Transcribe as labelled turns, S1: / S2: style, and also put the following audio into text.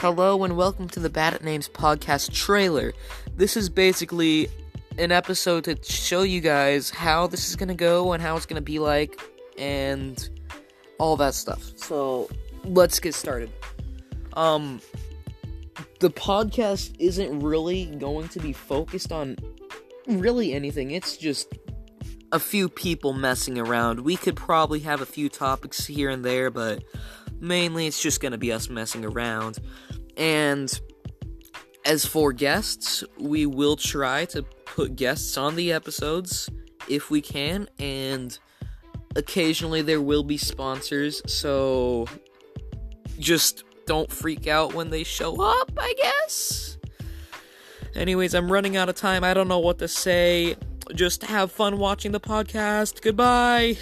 S1: Hello and welcome to the Bad at Names podcast trailer. This is basically an episode to show you guys how this is gonna go and how it's gonna be like and all that stuff. So let's get started. Um the podcast isn't really going to be focused on really anything. It's just a few people messing around. We could probably have a few topics here and there, but mainly it's just going to be us messing around. And as for guests, we will try to put guests on the episodes if we can, and occasionally there will be sponsors, so just don't freak out when they show up, I guess. Anyways, I'm running out of time. I don't know what to say. Just have fun watching the podcast. Goodbye.